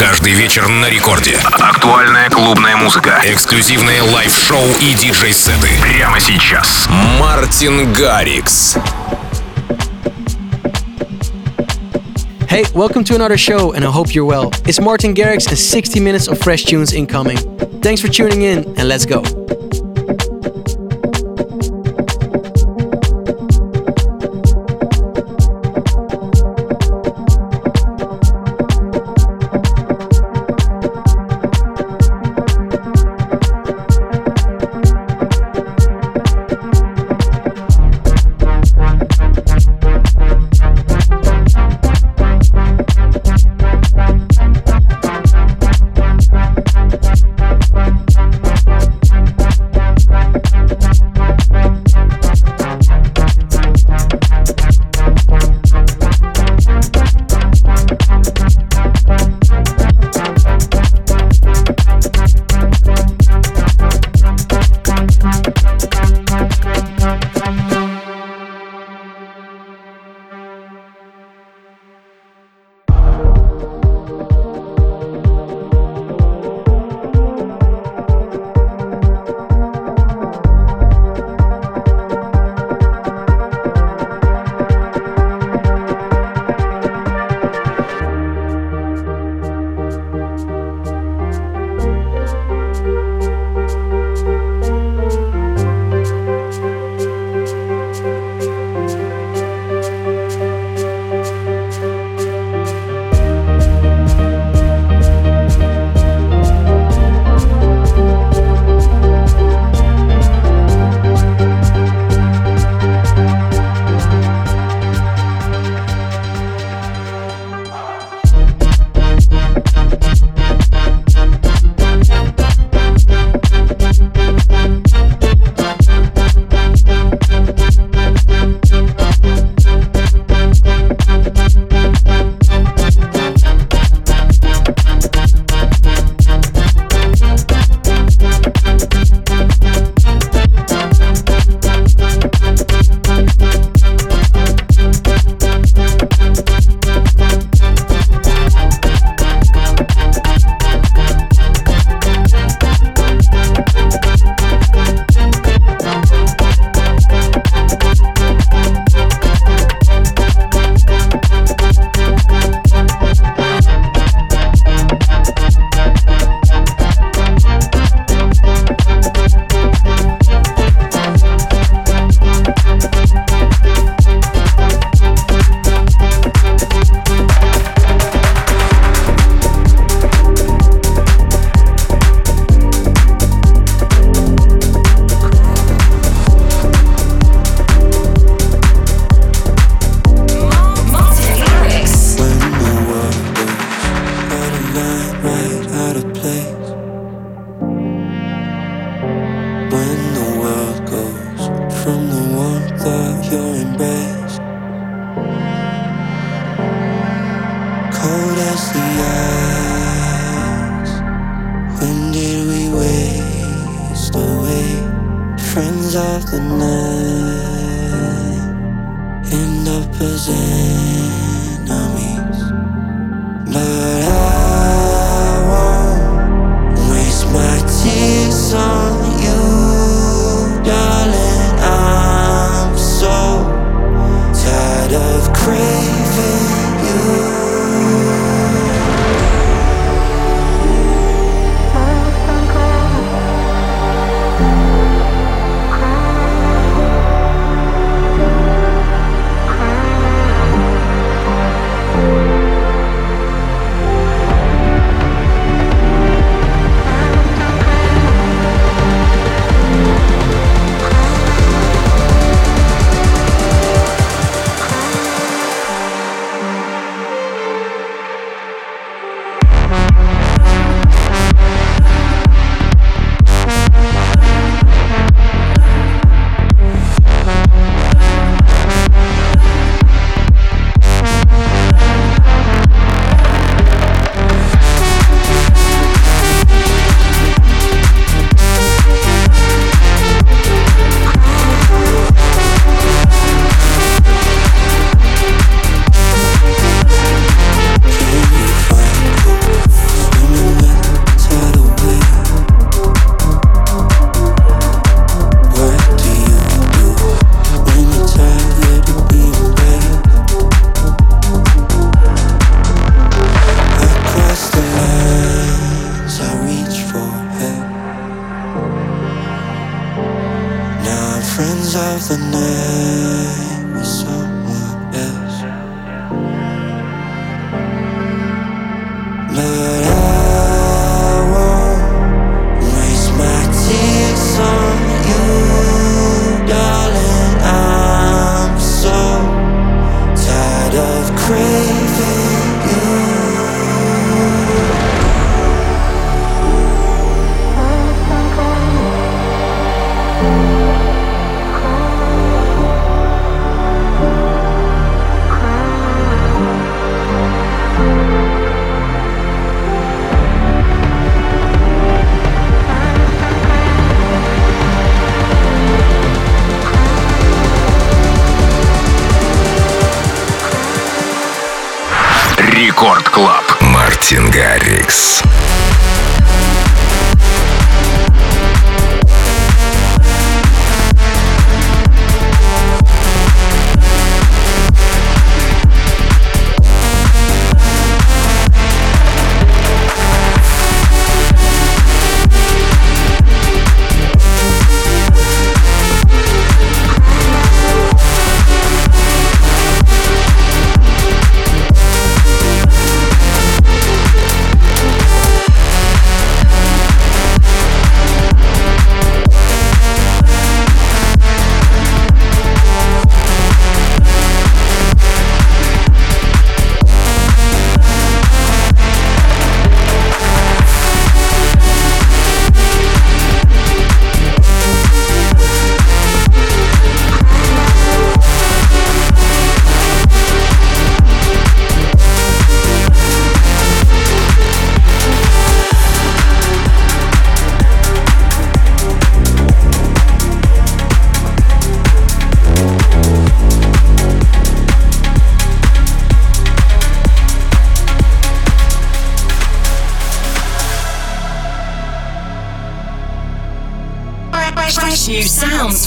Каждый вечер на рекорде. Актуальная клубная музыка. Эксклюзивные лайв-шоу и диджей-сеты. Прямо сейчас. Мартин Гаррикс. Hey, welcome to another show, and I hope you're well. It's Martin Garrix and 60 minutes of fresh tunes incoming. Thanks for tuning in, and let's go.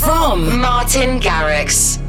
From Martin Garrix.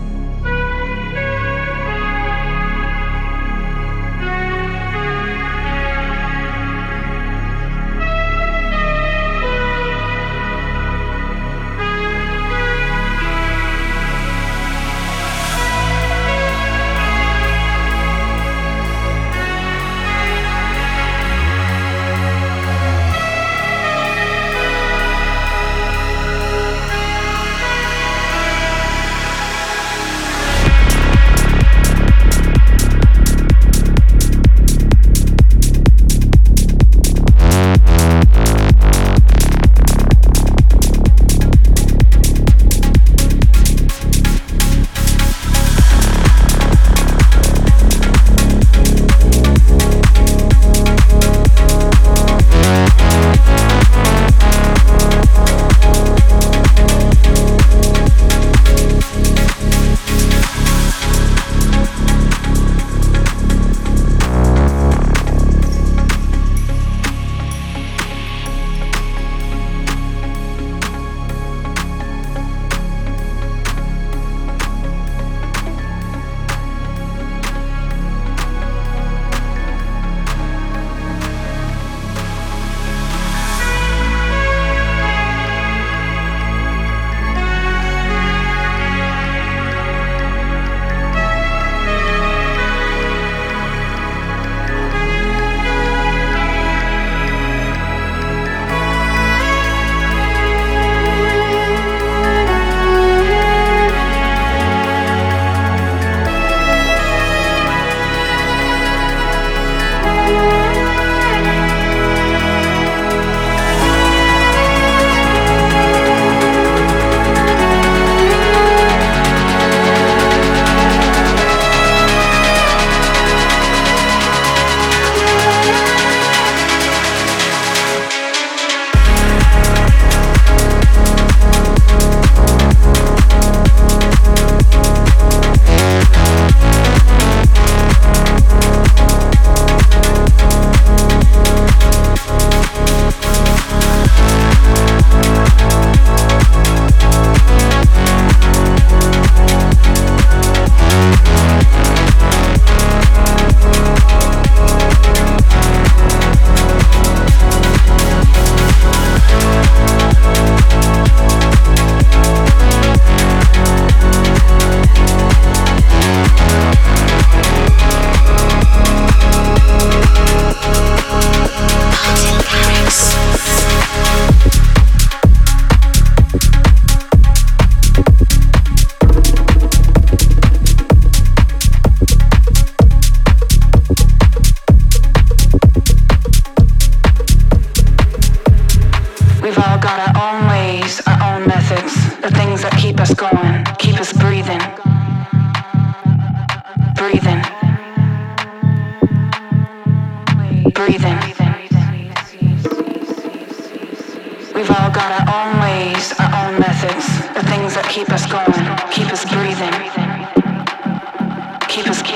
Keep us,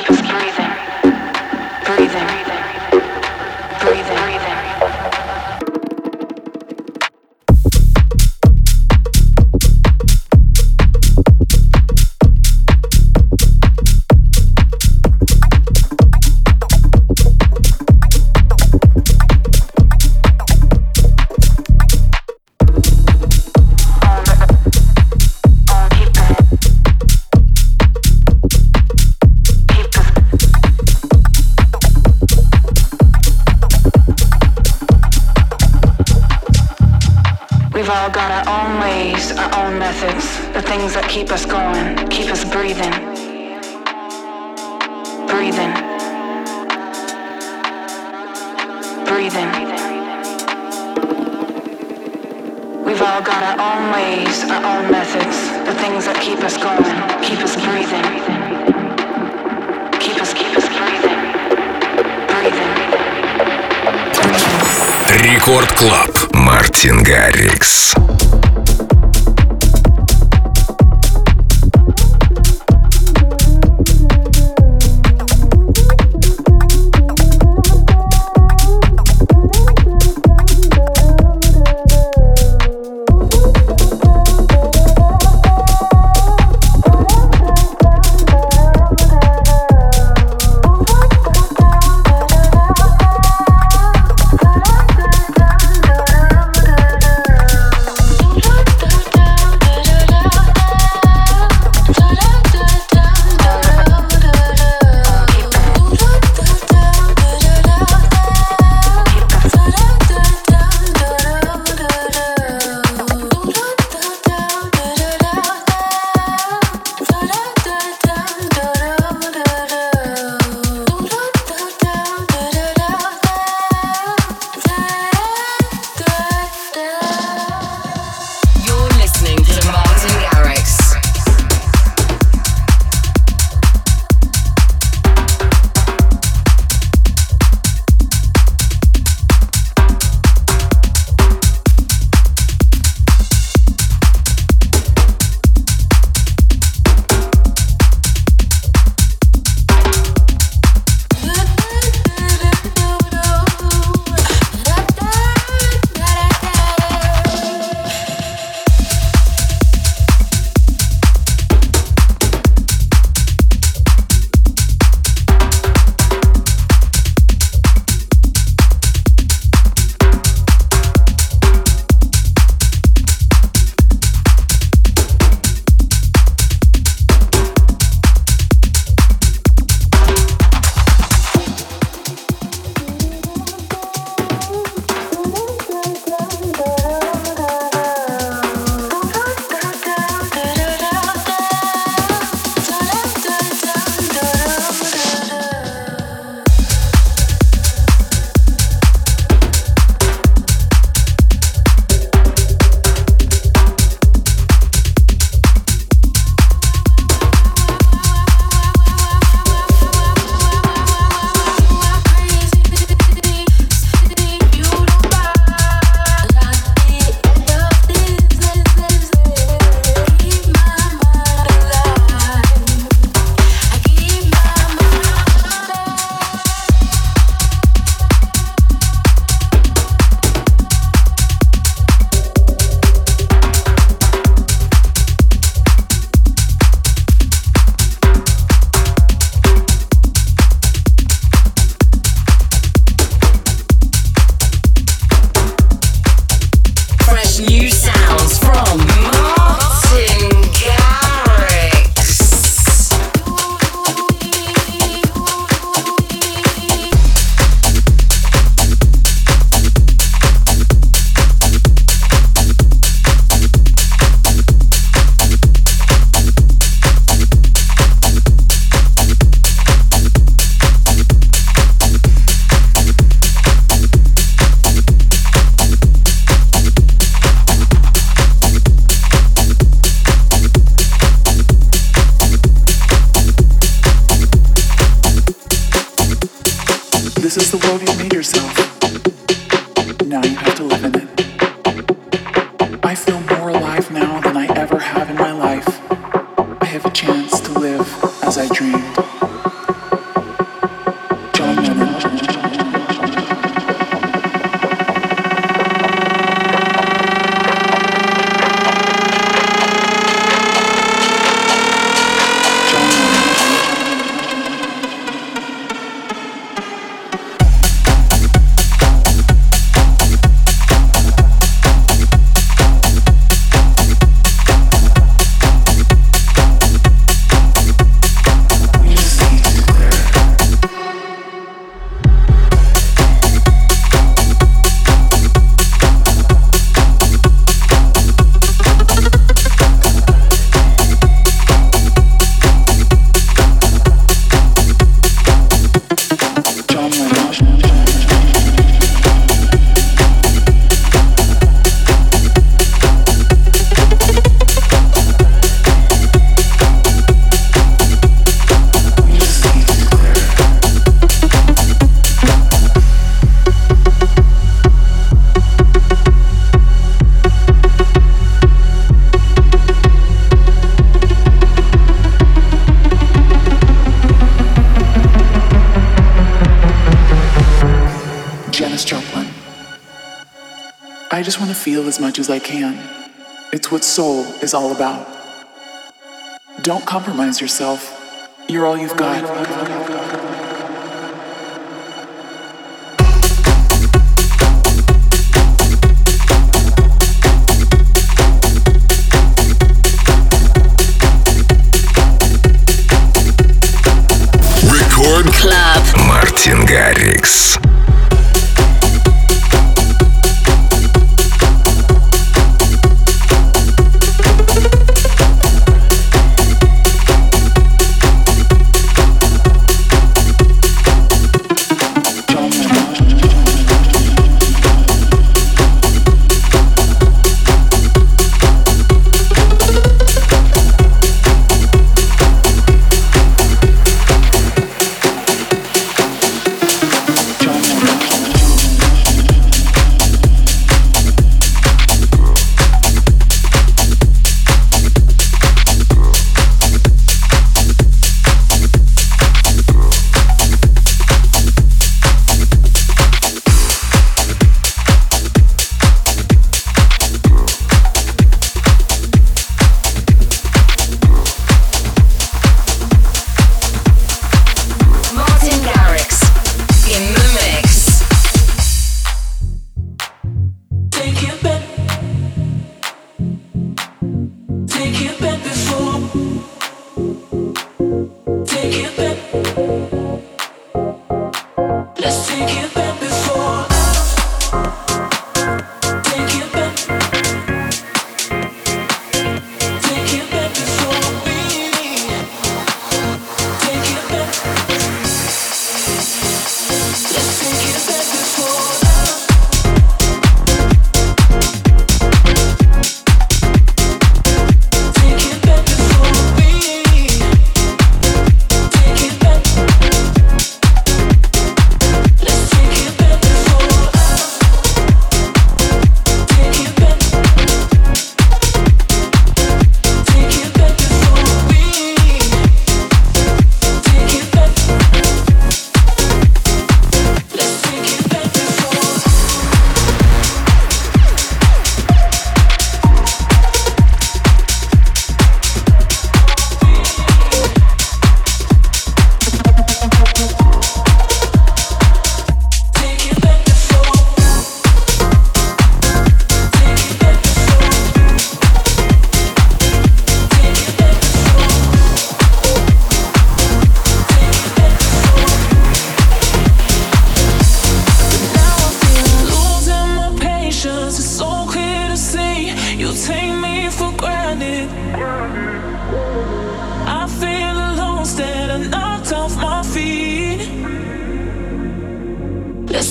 soul is all about. Don't compromise yourself. You're all you've got.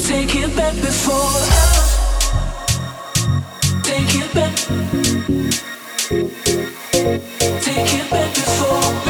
Take it back before. Take it back. Take it back before.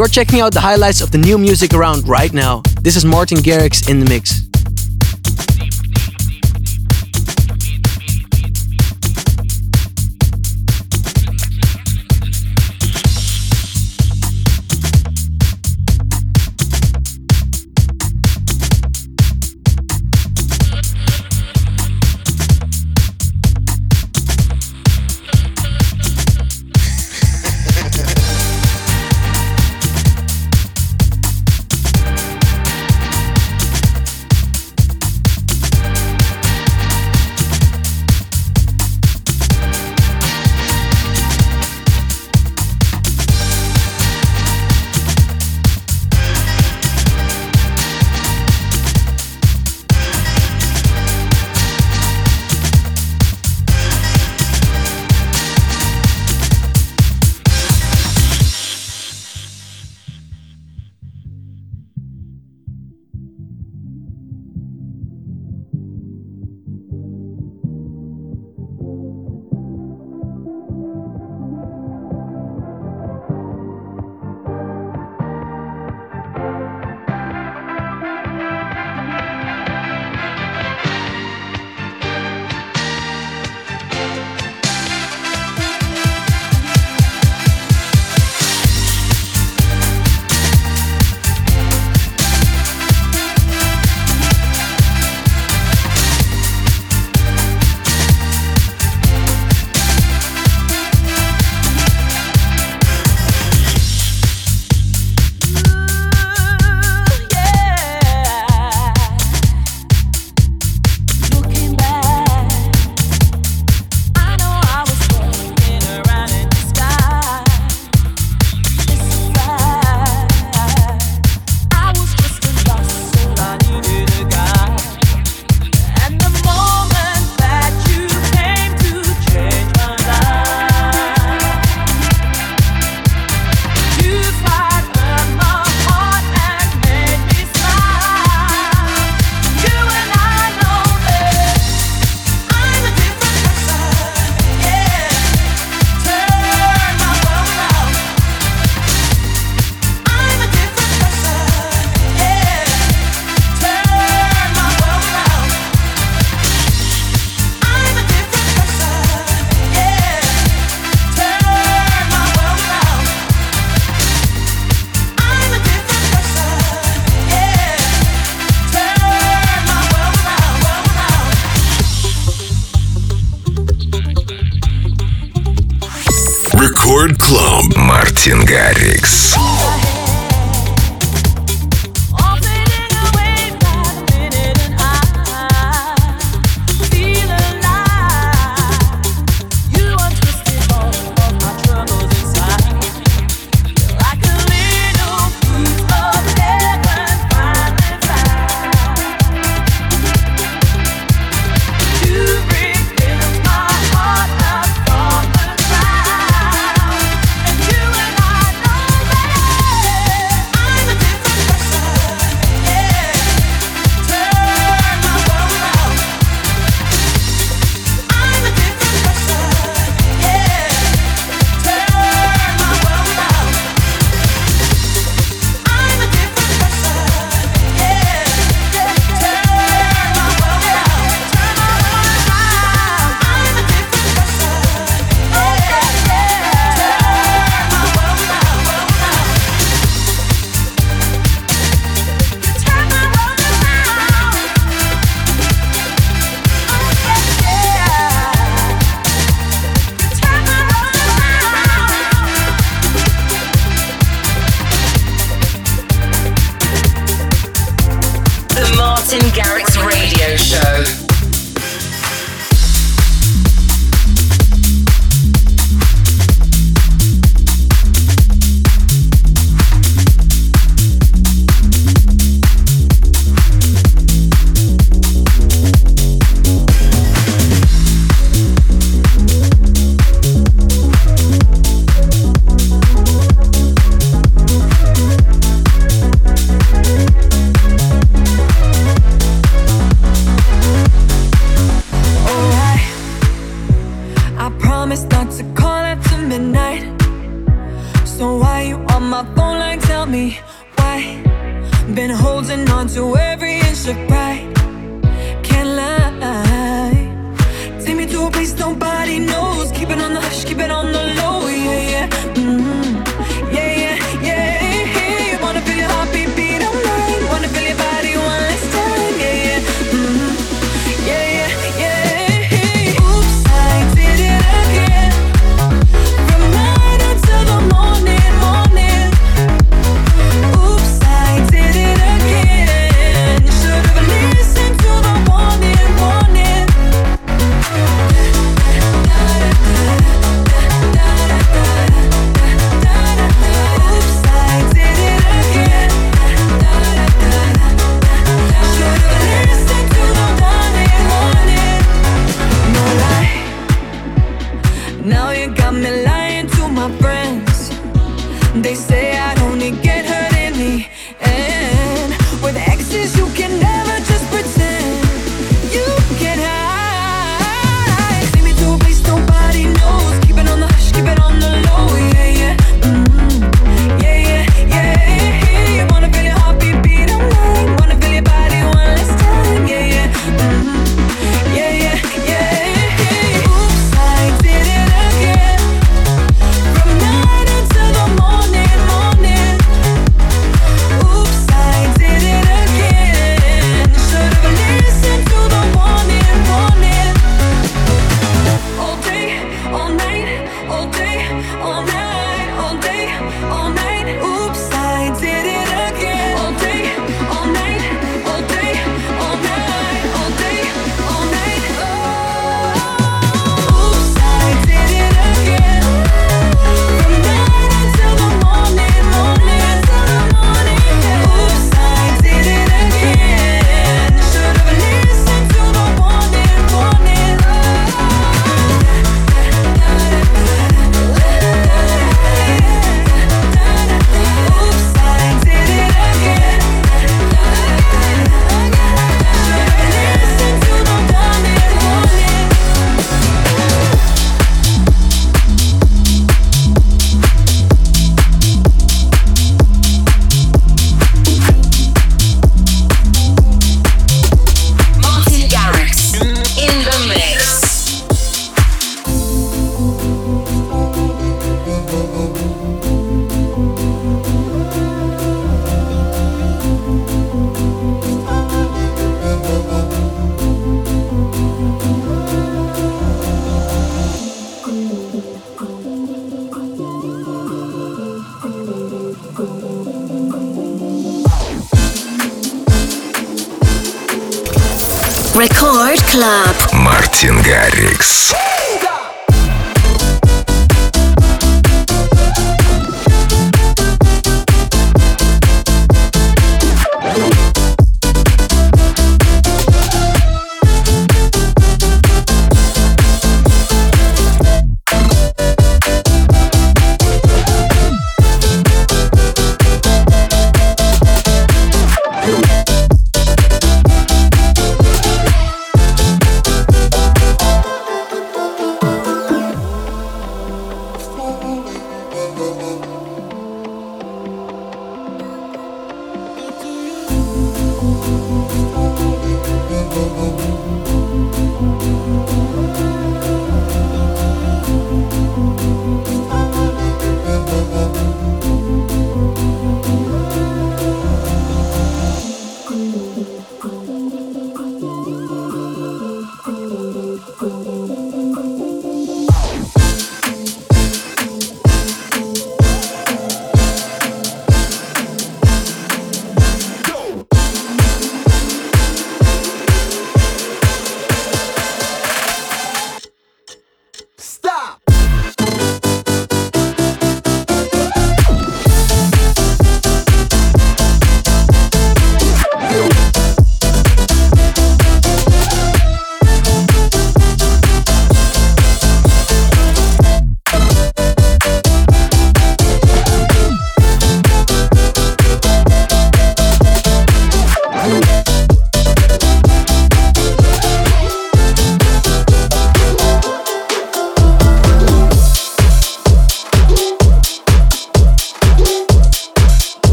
You're checking out the highlights of the new music around right now. This is Martin Garrix in the mix.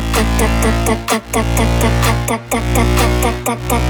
tak tak tak tak tak tak tak tak tak tak tak tak tak tak tak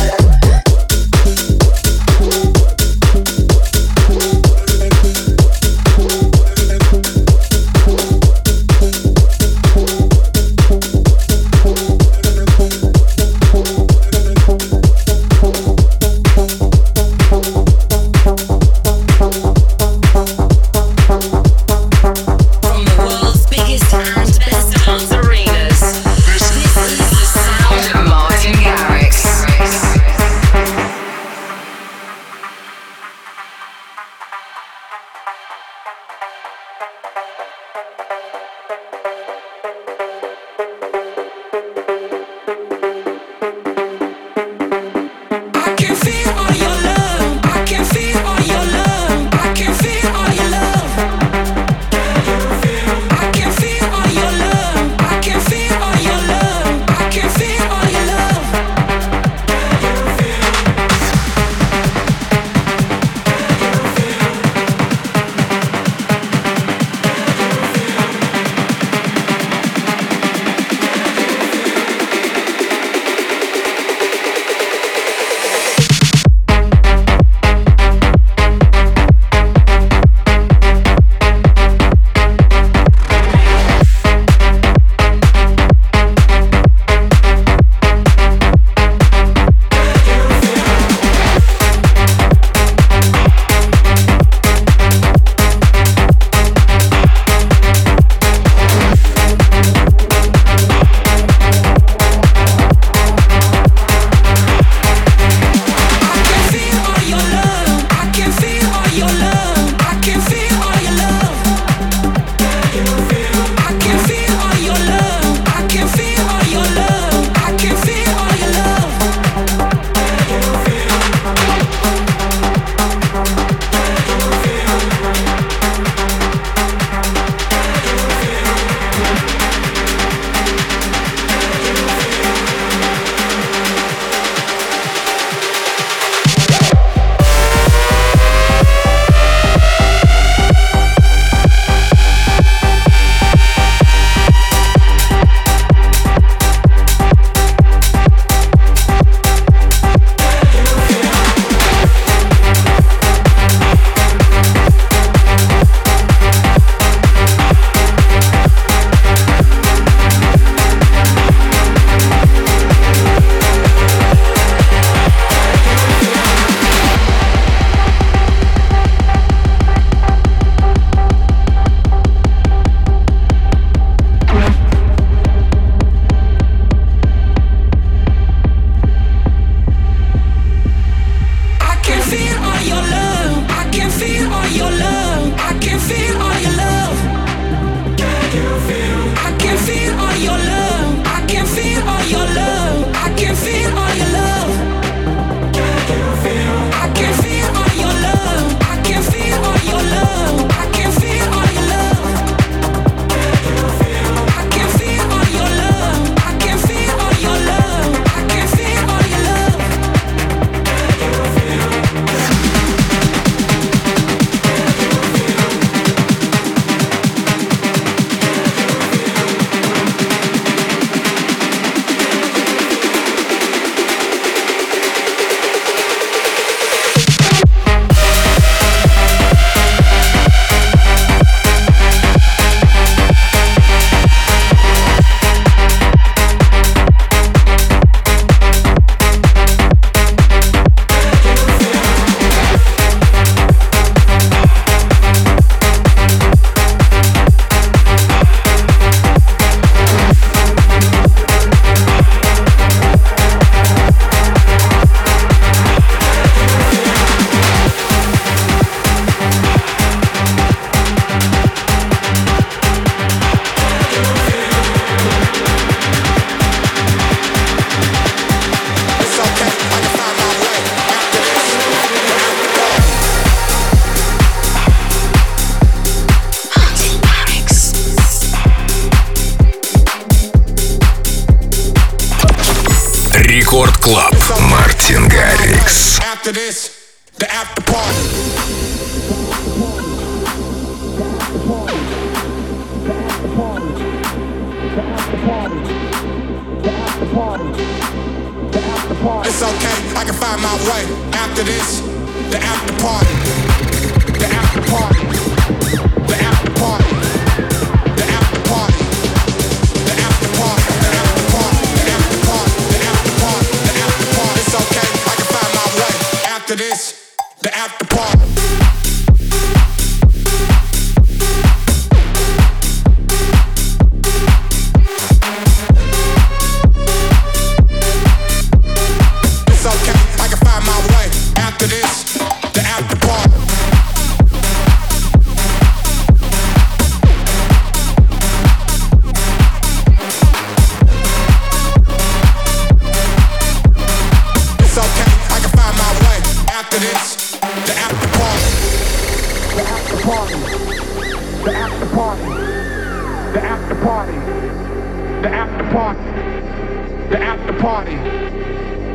The after party.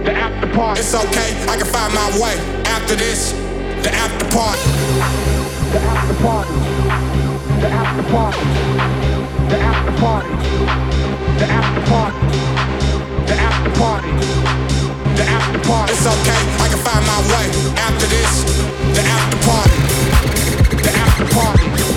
The after party. It's okay, I can find my way. After this, the after party. The after party. The after party. The after party. The after party. The after party. The after party. It's okay, I can find my way. After this, the after party. The after party.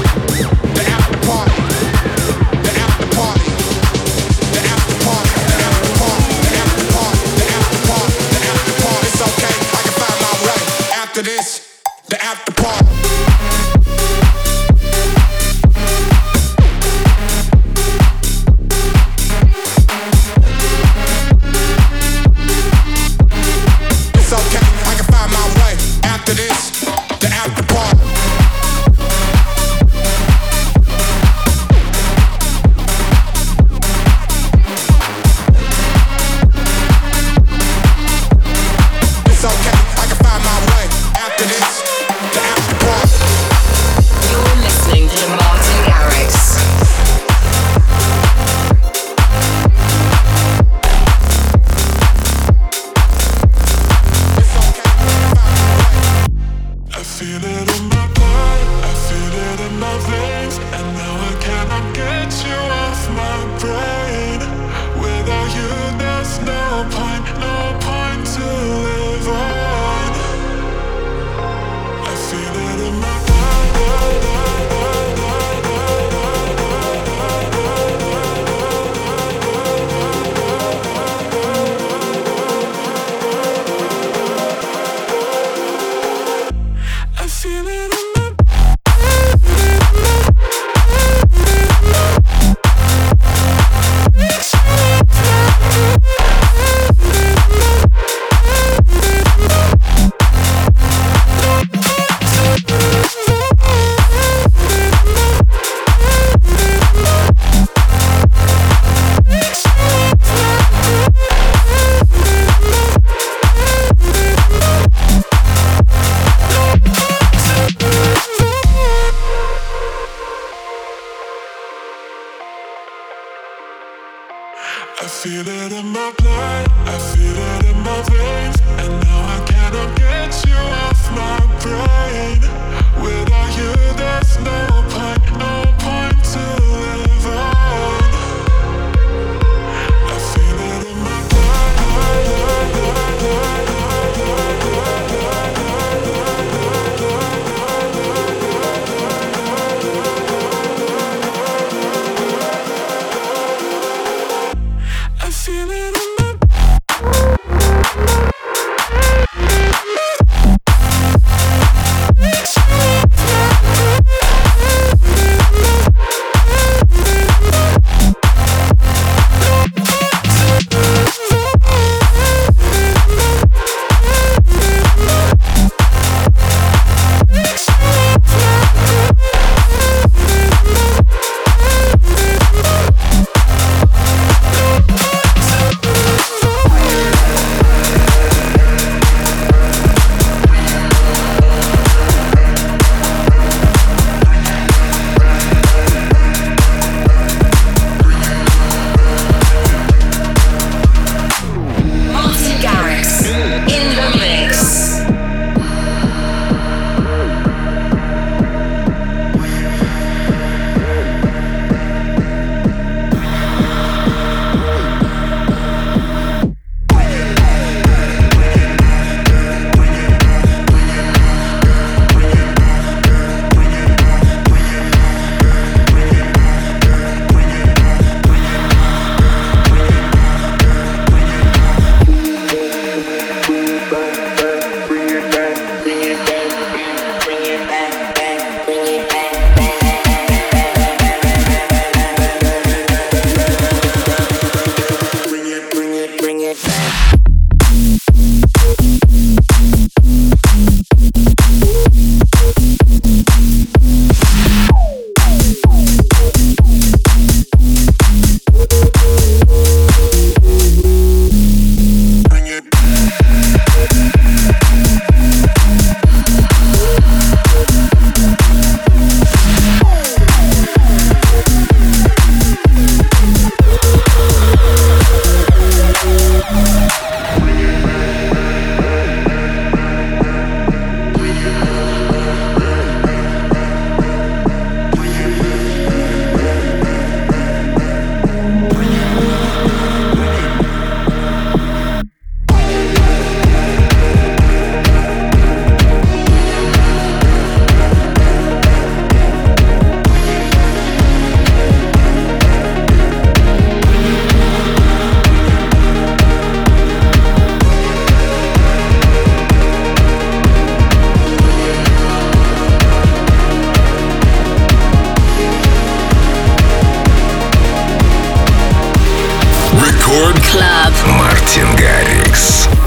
Мартин Гаррикс.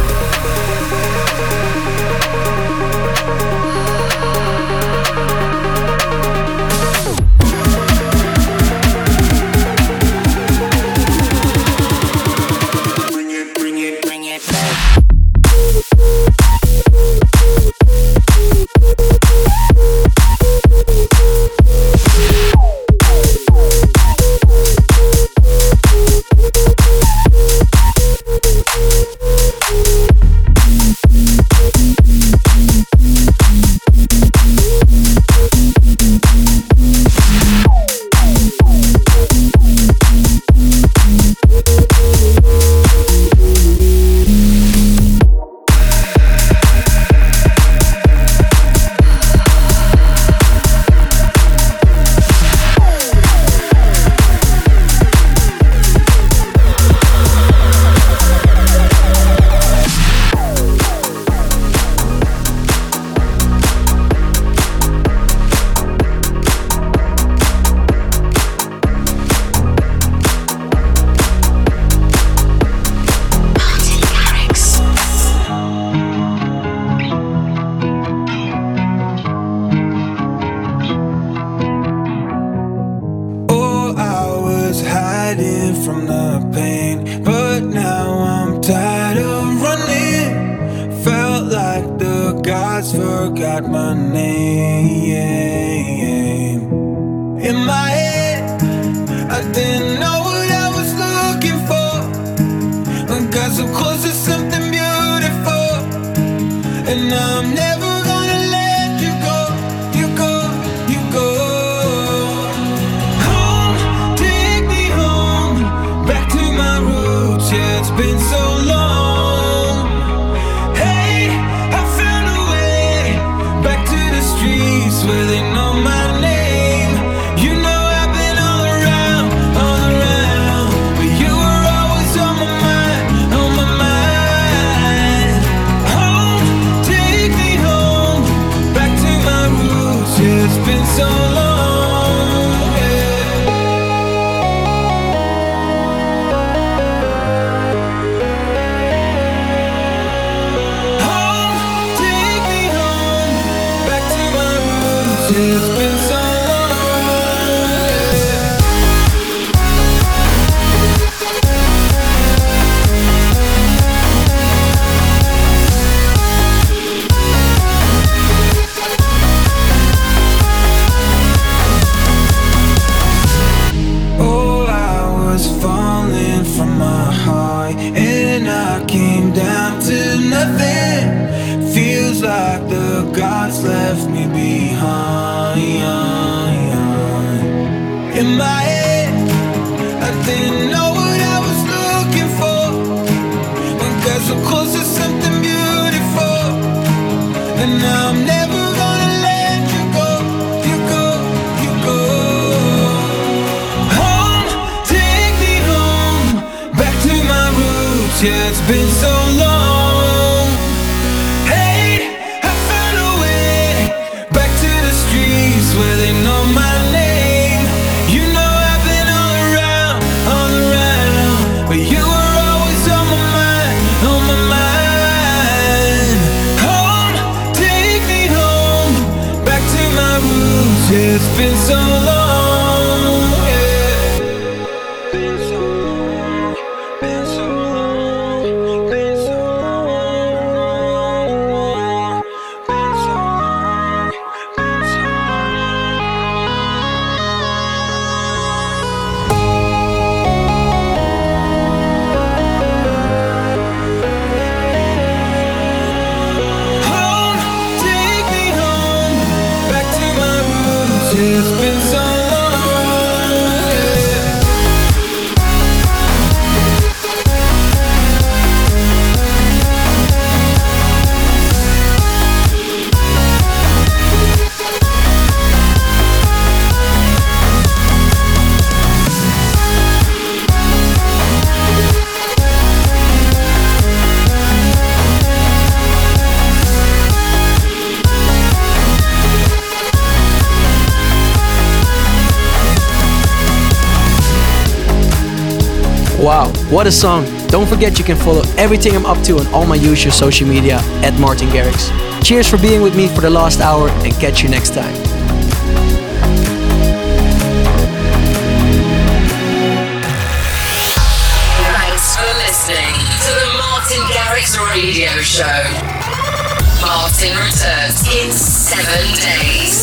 And what a song. Don't forget you can follow everything I'm up to on all my usual social media at Martin Garrix. Cheers for being with me for the last hour and catch you next time. Thanks for listening to the Martin Garrix Radio Show. Martin returns in seven days.